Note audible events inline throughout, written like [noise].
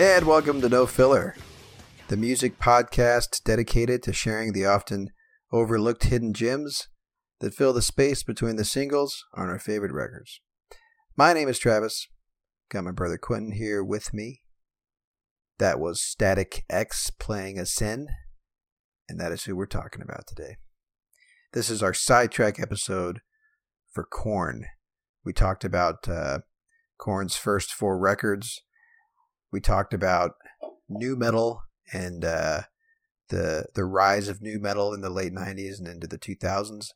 And welcome to No Filler, the music podcast dedicated to sharing the often overlooked hidden gems that fill the space between the singles on our favorite records. My name is Travis. Got my brother Quentin here with me. That was Static X playing Ascend, and that is who we're talking about today. This is our sidetrack episode for Korn. We talked about uh, Korn's first four records we talked about new metal and uh, the the rise of new metal in the late '90s and into the 2000s.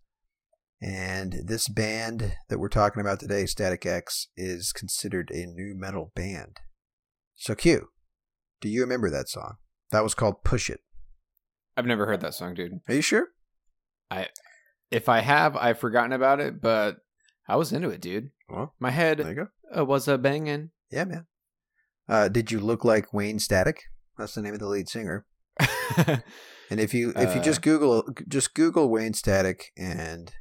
And this band that we're talking about today, Static X, is considered a new metal band. So, Q, do you remember that song? That was called "Push It." I've never heard that song, dude. Are you sure? I, if I have, I've forgotten about it, but I was into it, dude. Well, My head there you go. uh, was a banging. Yeah, man. Uh, did you look like Wayne Static? That's the name of the lead singer. [laughs] And if you if you Uh, just Google just Google Wayne Static, and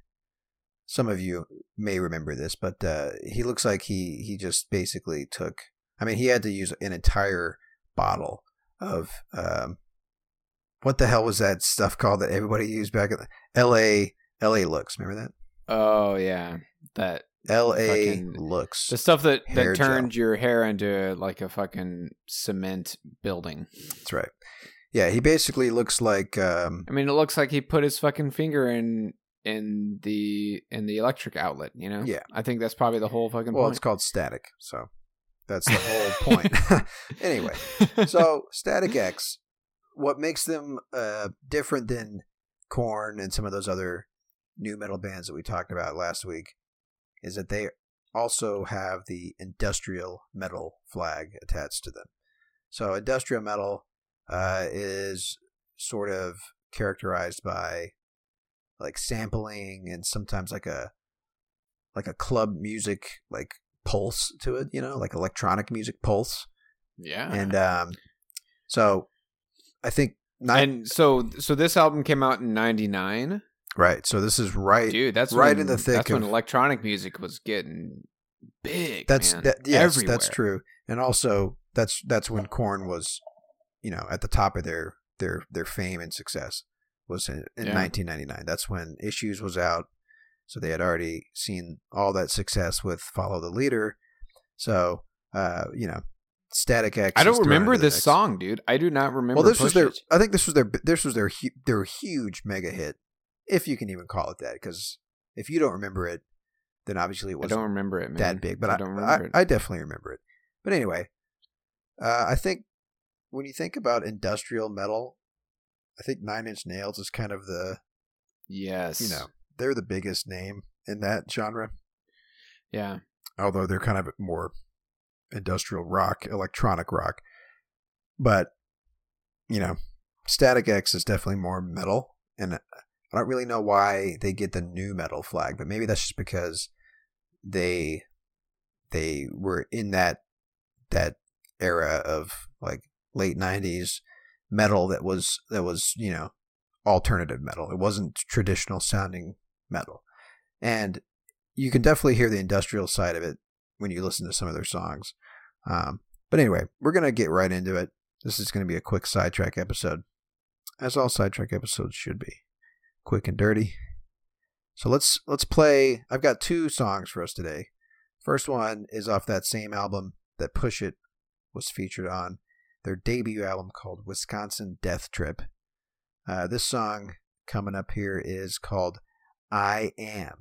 some of you may remember this, but uh, he looks like he he just basically took. I mean, he had to use an entire bottle of um, what the hell was that stuff called that everybody used back in the L.A. L.A. looks. Remember that oh yeah, that L.A. Looks. the stuff that that gel. turned your hair into like a fucking cement building. That's right. Yeah, he basically looks like um, I mean, it looks like he put his fucking finger in in the in the electric outlet. You know? Yeah. I think that's probably the whole fucking well, point. it's called Static, so that's the whole [laughs] point. [laughs] anyway. so [laughs] Static X, what makes them uh, different than Korn and some of those other new metal bands that we talked about last week is that they also have the industrial metal flag attached to them. So industrial metal uh, is sort of characterized by like sampling and sometimes like a like a club music like pulse to it, you know, like electronic music pulse yeah. and um, so I think not and so so this album came out in 99 right. So this is right. dude that's right when, in the thick that's when of- electronic music was getting big that's man. that. Yes, that's true. And also that's that's when Korn was, you know, at the top of their their their fame and success was in, in Yeah. 1999. That's when Issues was out. So they had already seen all that success with Follow the Leader. So uh, you know, Static X. i don't remember this song dude i do not remember Well, this was their. It. I think this was their. This was their. Their huge mega hit, if you can even call it that. Because if you don't remember it, then obviously it i wasn't don't remember it man. that big. But I, don't I, remember it I definitely remember it. But anyway, uh, I think when you think about industrial metal, I think Nine Inch Nails is kind of the yes you know they're the biggest name in that genre. yeah Although they're kind of more industrial rock, electronic rock. but you know, Static X is definitely more metal, and I don't really know why they get the new metal flag, but maybe that's just because they they were in that that era of like late '90s metal that was that was you know alternative metal. It wasn't traditional sounding metal, and you can definitely hear the industrial side of it when you listen to some of their songs. Um, but anyway, we're gonna get right into it. This is gonna be a quick sidetrack episode, as all sidetrack episodes should be, quick and dirty. So let's let's play. I've got two songs for us today. First one is off that same album that Push It was featured on, their debut album called Wisconsin Death Trip. Uh, this song coming up here is called I Am.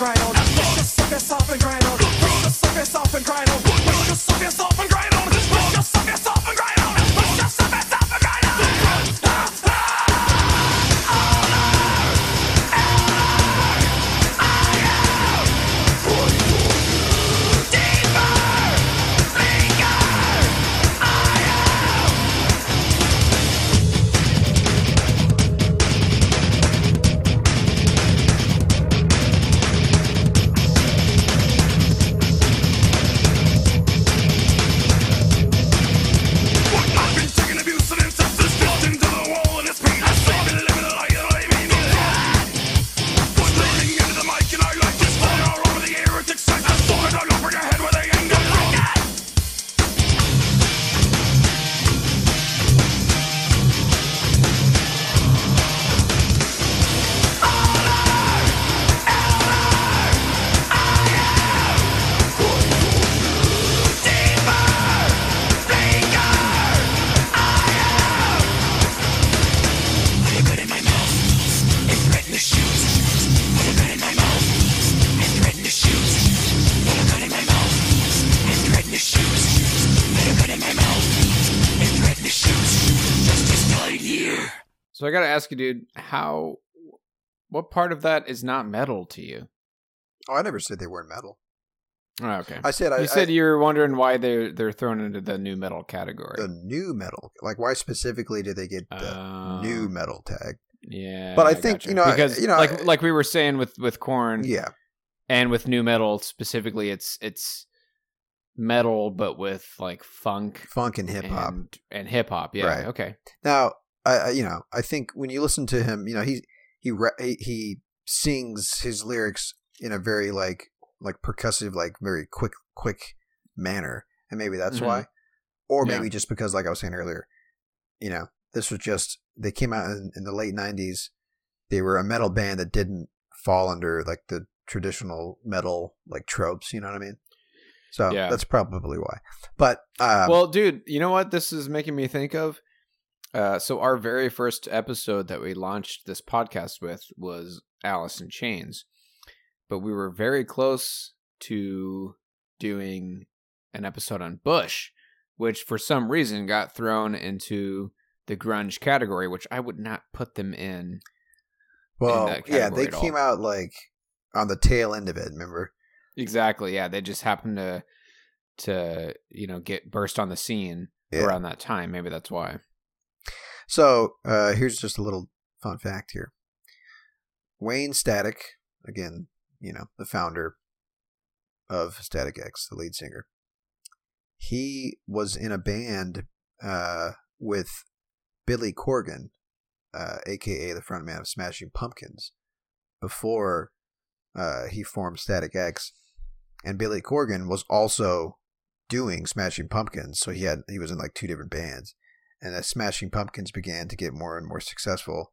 Grind on. So I got to ask you, dude, how, what part of that is not metal to you? Oh, I never said they weren't metal. Oh, okay. I said I, you said I- you were wondering why they're they're thrown into the new metal category. the new metal. Like, why specifically did they get the Oh. new metal tag? yeah, But I think, gotcha. you know, I- because you know, like I- like we were saying with with Korn Yeah, and with new metal specifically, it's it's metal but with like funk funk and hip hop. and, and hip hop. Yeah, Right. okay. Now, I, I you know, I think when you listen to him, you know, he he he- sings his lyrics in a very like like percussive, like very quick quick manner, and maybe that's Mhm. why, or Yeah. maybe just because, like I was saying earlier, you know, this was just they came out in, in the late '90s. They were a metal band that didn't fall under like the traditional metal like tropes. You know what I mean? So Yeah. that's probably why. But um, well, dude, you know what this is making me think of? Uh, so our very first episode that we launched this podcast with was Alice in Chains, but we were very close to doing an episode on Bush, which for some reason got thrown into the grunge category, which I would not put them in. Well, that yeah, they at all. came out like on the tail end of it. Remember? Exactly. Yeah, they just happened to to you know get burst on the scene Yeah. around that time. Maybe that's why. So uh, here's just a little fun fact here. Wayne Static, again, you know, the founder of Static X, the lead singer. He was in a band uh, with Billy Corgan, uh, aka the frontman of Smashing Pumpkins, before uh, he formed Static X. And Billy Corgan was also doing Smashing Pumpkins, so he had he was in like two different bands and as Smashing Pumpkins began to get more and more successful,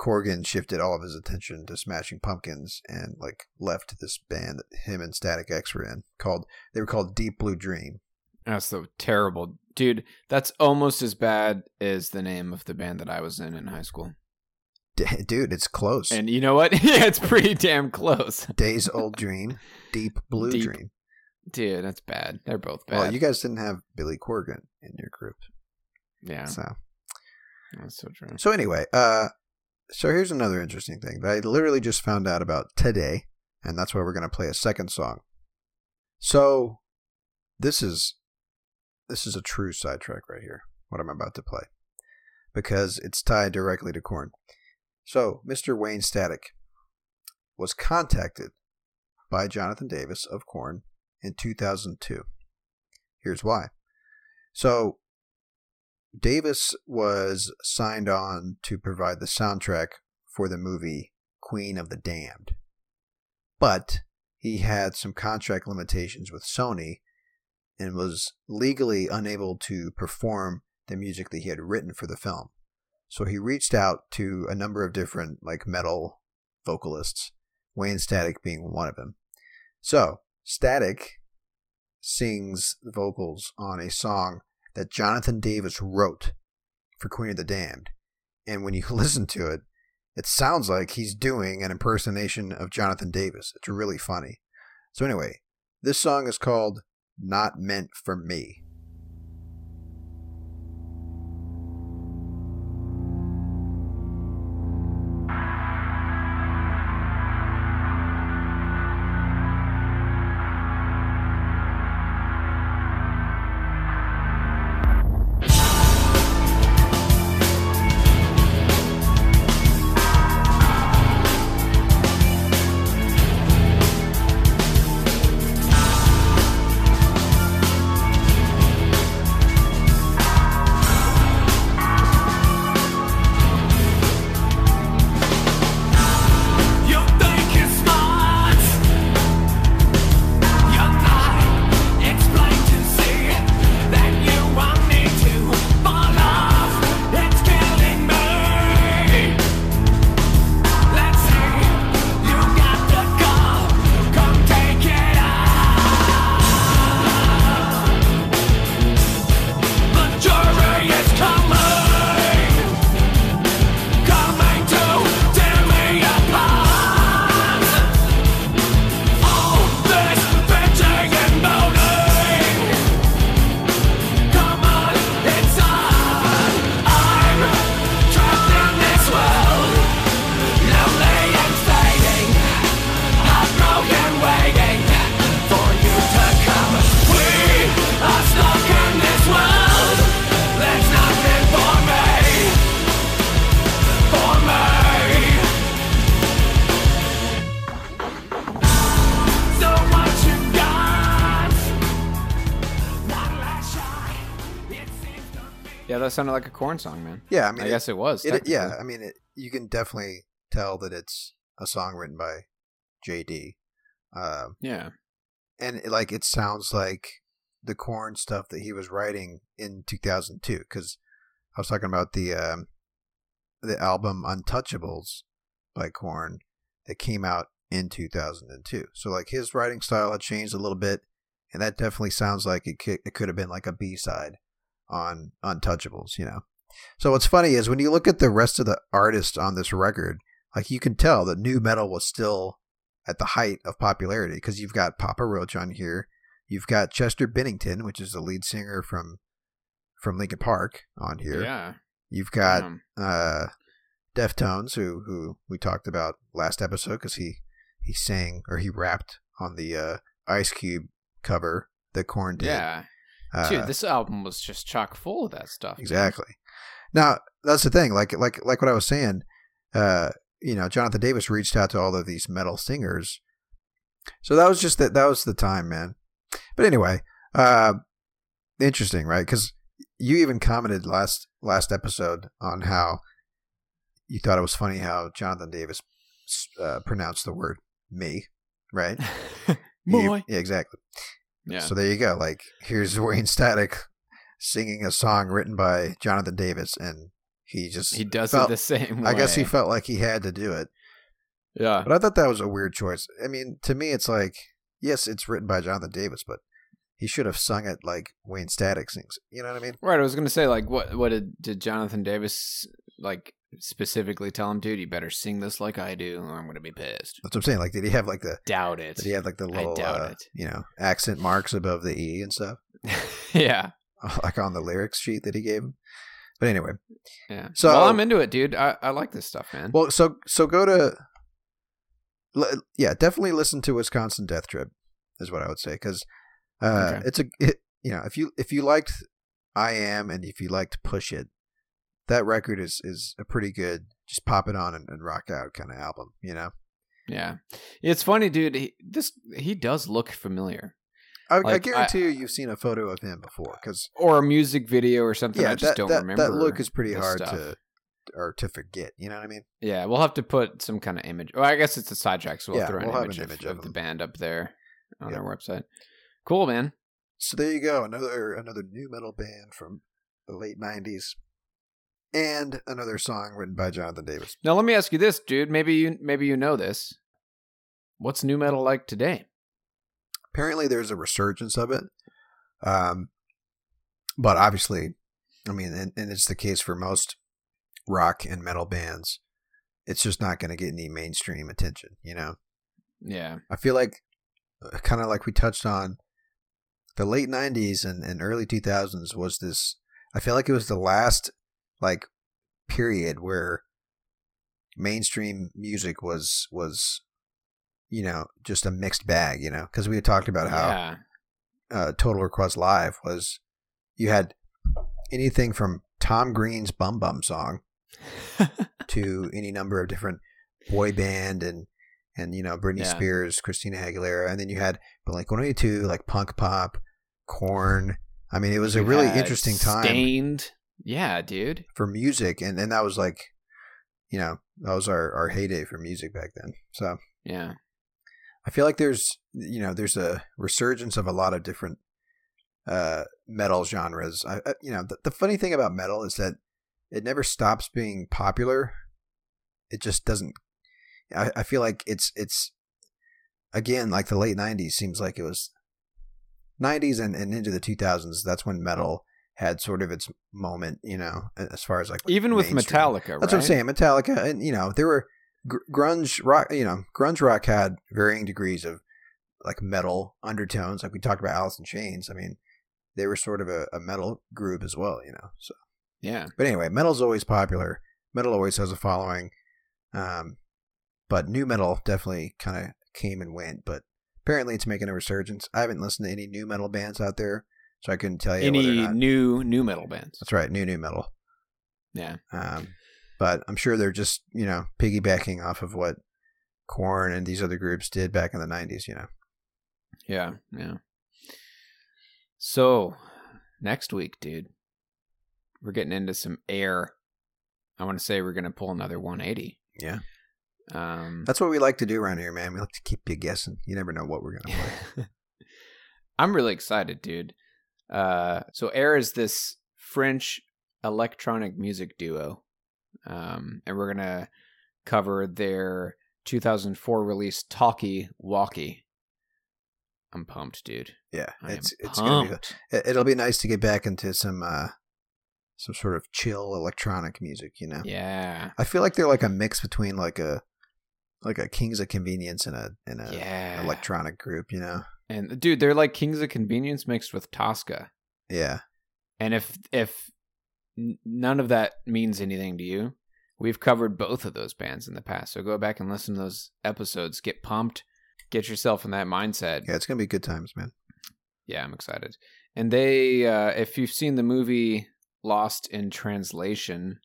Corgan shifted all of his attention to Smashing Pumpkins and like left this band that him and Static X were in called they were called Deep Blue Dream. That's so terrible, dude. That's almost as bad as the name of the band that I was in in high school. D- dude, it's close. And you know what? [laughs] yeah, it's pretty damn close, [laughs] Days Old Dream, Deep Blue Deep Dream. dude. That's bad. They're both bad. Well, you guys didn't have Billy Corgan in your group, yeah, so that's so true. so anyway, uh, so here's another interesting thing that I literally just found out about today, and that's why we're gonna play a second song. So, this is this is a true sidetrack right here. What I'm about to play, because it's tied directly to Korn. So, Mr. Wayne Static was contacted by Jonathan Davis of Korn in 2002. Here's why. So, Davis was signed on to provide the soundtrack for the movie Queen of the Damned. But he had some contract limitations with Sony and was legally unable to perform the music that he had written for the film. So he reached out to a number of different like metal vocalists, Wayne Static being one of them. So, Static sings the vocals on a song that Jonathan Davis wrote for Queen of the Damned. And when you [laughs] listen to it, it sounds like he's doing an impersonation of Jonathan Davis. It's really funny. So, anyway, this song is called Not Meant for Me. Yeah, that sounded like a Korn song, man. Yeah, I mean, I it- guess it was. It, yeah. I mean, it, you can definitely tell that it's a song written by JD. Uh, yeah. and it, like it sounds like the Korn stuff that he was writing in 2002 because i was talking about the um the album untouchables by Korn that came out in 2002 so like his writing style had changed a little bit and that definitely sounds like it could, it could have been like a b-side on untouchables you know so what's funny is when you look at the rest of the artists on this record like you can tell that new metal was still at the height of popularity because you've got Papa Roach on here, you've got Chester Bennington, which is the lead singer from from Linkin Park, on here. Yeah. You've got Um, uh, Deftones, who who we talked about last episode because he he sang or he rapped on the uh, Ice Cube cover that Korn did. Yeah. Uh, Dude, this album was just chock full of that stuff. man. exactly. Now that's the thing. Like like like what I was saying. Uh, you know, Jonathan Davis reached out to all of these metal singers. So that was just that. That was the time, man. But anyway, uh, interesting, right? Because you even commented last last episode on how you thought it was funny how Jonathan Davis uh, pronounced the word "me," right? [laughs] Moi. yeah, exactly. Yeah. So there you go. Like here's [laughs] Wayne Static singing a song written by Jonathan Davis, and he just he does felt- it the same way. I guess he felt like he had to do it. Yeah. But I thought that was a weird choice. I mean, to me, it's like yes, it's written by Jonathan Davis, but he should have sung it like Wayne Static sings. You know what I mean? Right. I was gonna say like what what did did Jonathan Davis like specifically tell him, dude? You better sing this like I do, or I'm gonna be pissed. That's what I'm saying. Like, did he have like the Doubt it. did he have like the little doubt uh, you know accent marks above the e and stuff, [laughs] yeah. [laughs] like on the lyrics sheet that he gave him? But anyway, Yeah. So- well, I'm into it, dude. I, I like this stuff, man. Well, so so go to, yeah, definitely listen to Wisconsin Death Trip, is what I would say, because uh, Okay. it's a it, you know if you if you liked I Am and if you liked Push It, that record is is a pretty good just pop it on and, and rock out kind of album, you know. yeah. It's funny, dude. He, this he does look familiar, I, I Like, guarantee you you've seen a photo of him before, because or a music video or something. yeah, I just that don't that, remember. that look is pretty hard stuff. to or to forget. You know what I mean? Yeah, we'll have to put some kind of image. Well, I guess it's a sidetrack, so we'll Yeah, throw an we'll have image, an of, image of of the band up there on Yep. our website. Cool, man. So there you go, another another new metal band from the late '90s, and another song written by Jonathan Davis. Now let me ask you this, dude. Maybe you maybe you know this. What's new metal like today? Apparently, there's a resurgence of it, um, but obviously, I mean, and, and it's the case for most rock and metal bands. It's just not going to get any mainstream attention, you know. Yeah. I feel like, kind of like we touched on, the late '90s and, and early 2000s was this. I feel like it was the last like period where mainstream music was was you know just a mixed bag you know because we had talked about how yeah. uh, total request live was you had anything from tom green's bum bum song [laughs] to any number of different boy band and and you know Britney Yeah. Spears, Christina Aguilera, and then you had Blink One Eighty Two, like punk pop, Korn. I mean, it was a really interesting time Staind. Yeah, dude. for music, and and that was like, you know, that was our our heyday for music back then. So Yeah. I feel like there's you know there's a resurgence of a lot of different uh metal genres. I, I you know the, the funny thing about metal is that it never stops being popular. It just doesn't. I, I feel like it's it's again like the late '90s seems like it was '90s and, and into the 2000s. That's when metal had sort of its moment, you know, as far as like Even with mainstream. Metallica, That's what? I'm saying. Metallica, and you know, there were gr- grunge rock. You know, grunge rock had varying degrees of like metal undertones. Like we talked about Alice in Chains. I mean, they were sort of a, a metal group as well. You know. So, Yeah. but anyway, metal's always popular. Metal always has a following. Um, but new metal definitely kind of came and went. But apparently, it's making a resurgence. I haven't listened to any new metal bands out there, so I couldn't tell you Any new new metal bands? That's right, new new metal. Yeah. Um, but I'm sure they're just you know piggybacking off of what Korn and these other groups did back in the '90s. You know, Yeah. Yeah. So next week, dude, we're getting into some air. I want to say we're gonna pull another 180. yeah, Um, that's what we like to do around here, man. We like to keep you guessing. You never know what we're gonna play. [laughs] I'm really excited, dude. Uh, so Air is this French electronic music duo, um, and we're gonna cover their 2004 release "Talkie Walkie." I'm pumped, dude. yeah, I it's it's gonna be. pumped. it- It'll be nice to get back into some uh some sort of chill electronic music. You know, Yeah, I feel like they're like a mix between like a like a Kings of Convenience and a and a yeah. electronic group. You know, and dude, they're like Kings of Convenience mixed with Tosca. yeah, And if if none of that means anything to you, We've covered both of those bands in the past, so go back and listen to those episodes. Get pumped, get yourself in that mindset. Yeah, it's gonna be good times, man. Yeah, I'm excited. And they, uh, if you've seen the movie Lost in Translation,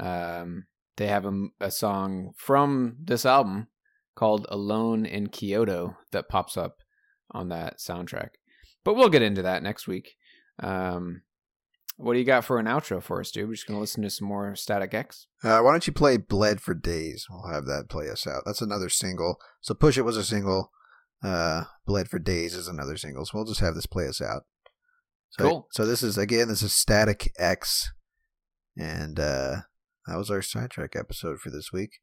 um, they have a, a song from this album called Alone in Kyoto that pops up on that soundtrack. But we'll get into that next week. Um, what do you got for an outro for us, dude? We're just going to listen to some more Static X. Uh, why don't you play Bled for Days? We'll have that play us out. That's another single. So Push It was a single. Uh, Bled for Days is another single. So we'll just have this play us out. So, Cool. So this is, again, this is Static X. And uh, that was our sidetrack episode for this week.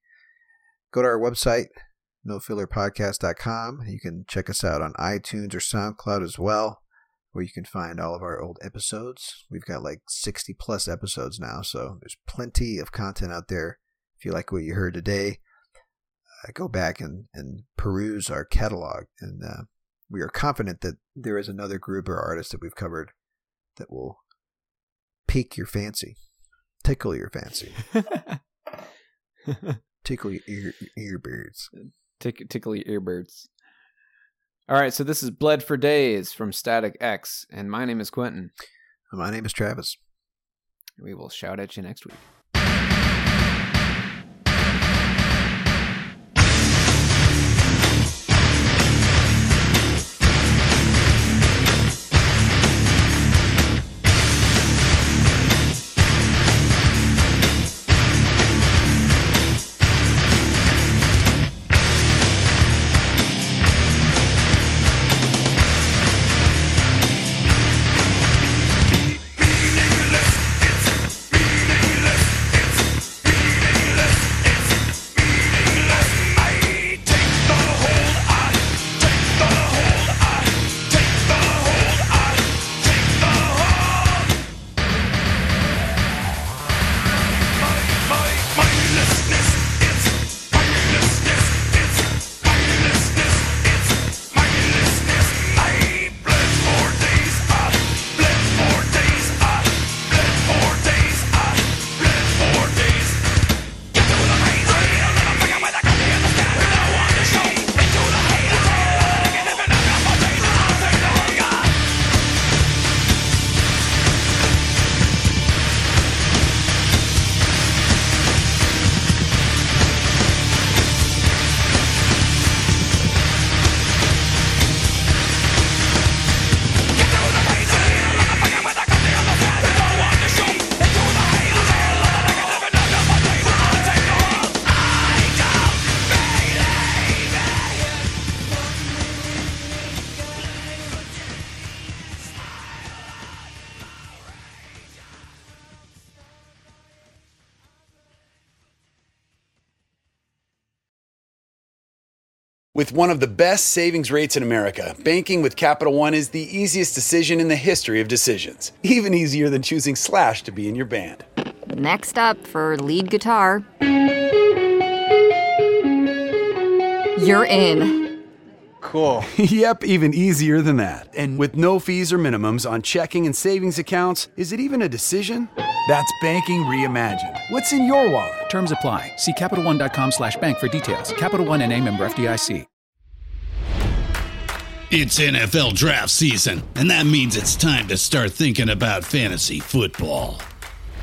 Go to our website, nofillerpodcast.com. You can check us out on iTunes or SoundCloud as well, where you can find all of our old episodes. We've got like 60 plus episodes now, so there's plenty of content out there. If you like what you heard today, uh, go back and, and peruse our catalog. And uh, we are confident that there is another group or artist that we've covered that will pique your fancy, tickle your fancy, [laughs] tickle your ear, earbuds. Tick, tickle your earbirds. All right, so this is Bled for Days from Static X, and my name is Quentin. My name is Travis. We will shout at you next week. With one of the best savings rates in America, banking with Capital One is the easiest decision in the history of decisions. Even easier than choosing Slash to be in your band. Next up for lead guitar. You're in. Cool. [laughs] yep, even easier than that. And with no fees or minimums on checking and savings accounts, is it even a decision? That's banking reimagined. What's in your wallet? Terms apply. See CapitalOne.com slash bank for details. Capital One and a member FDIC. It's NFL draft season, and that means it's time to start thinking about fantasy football.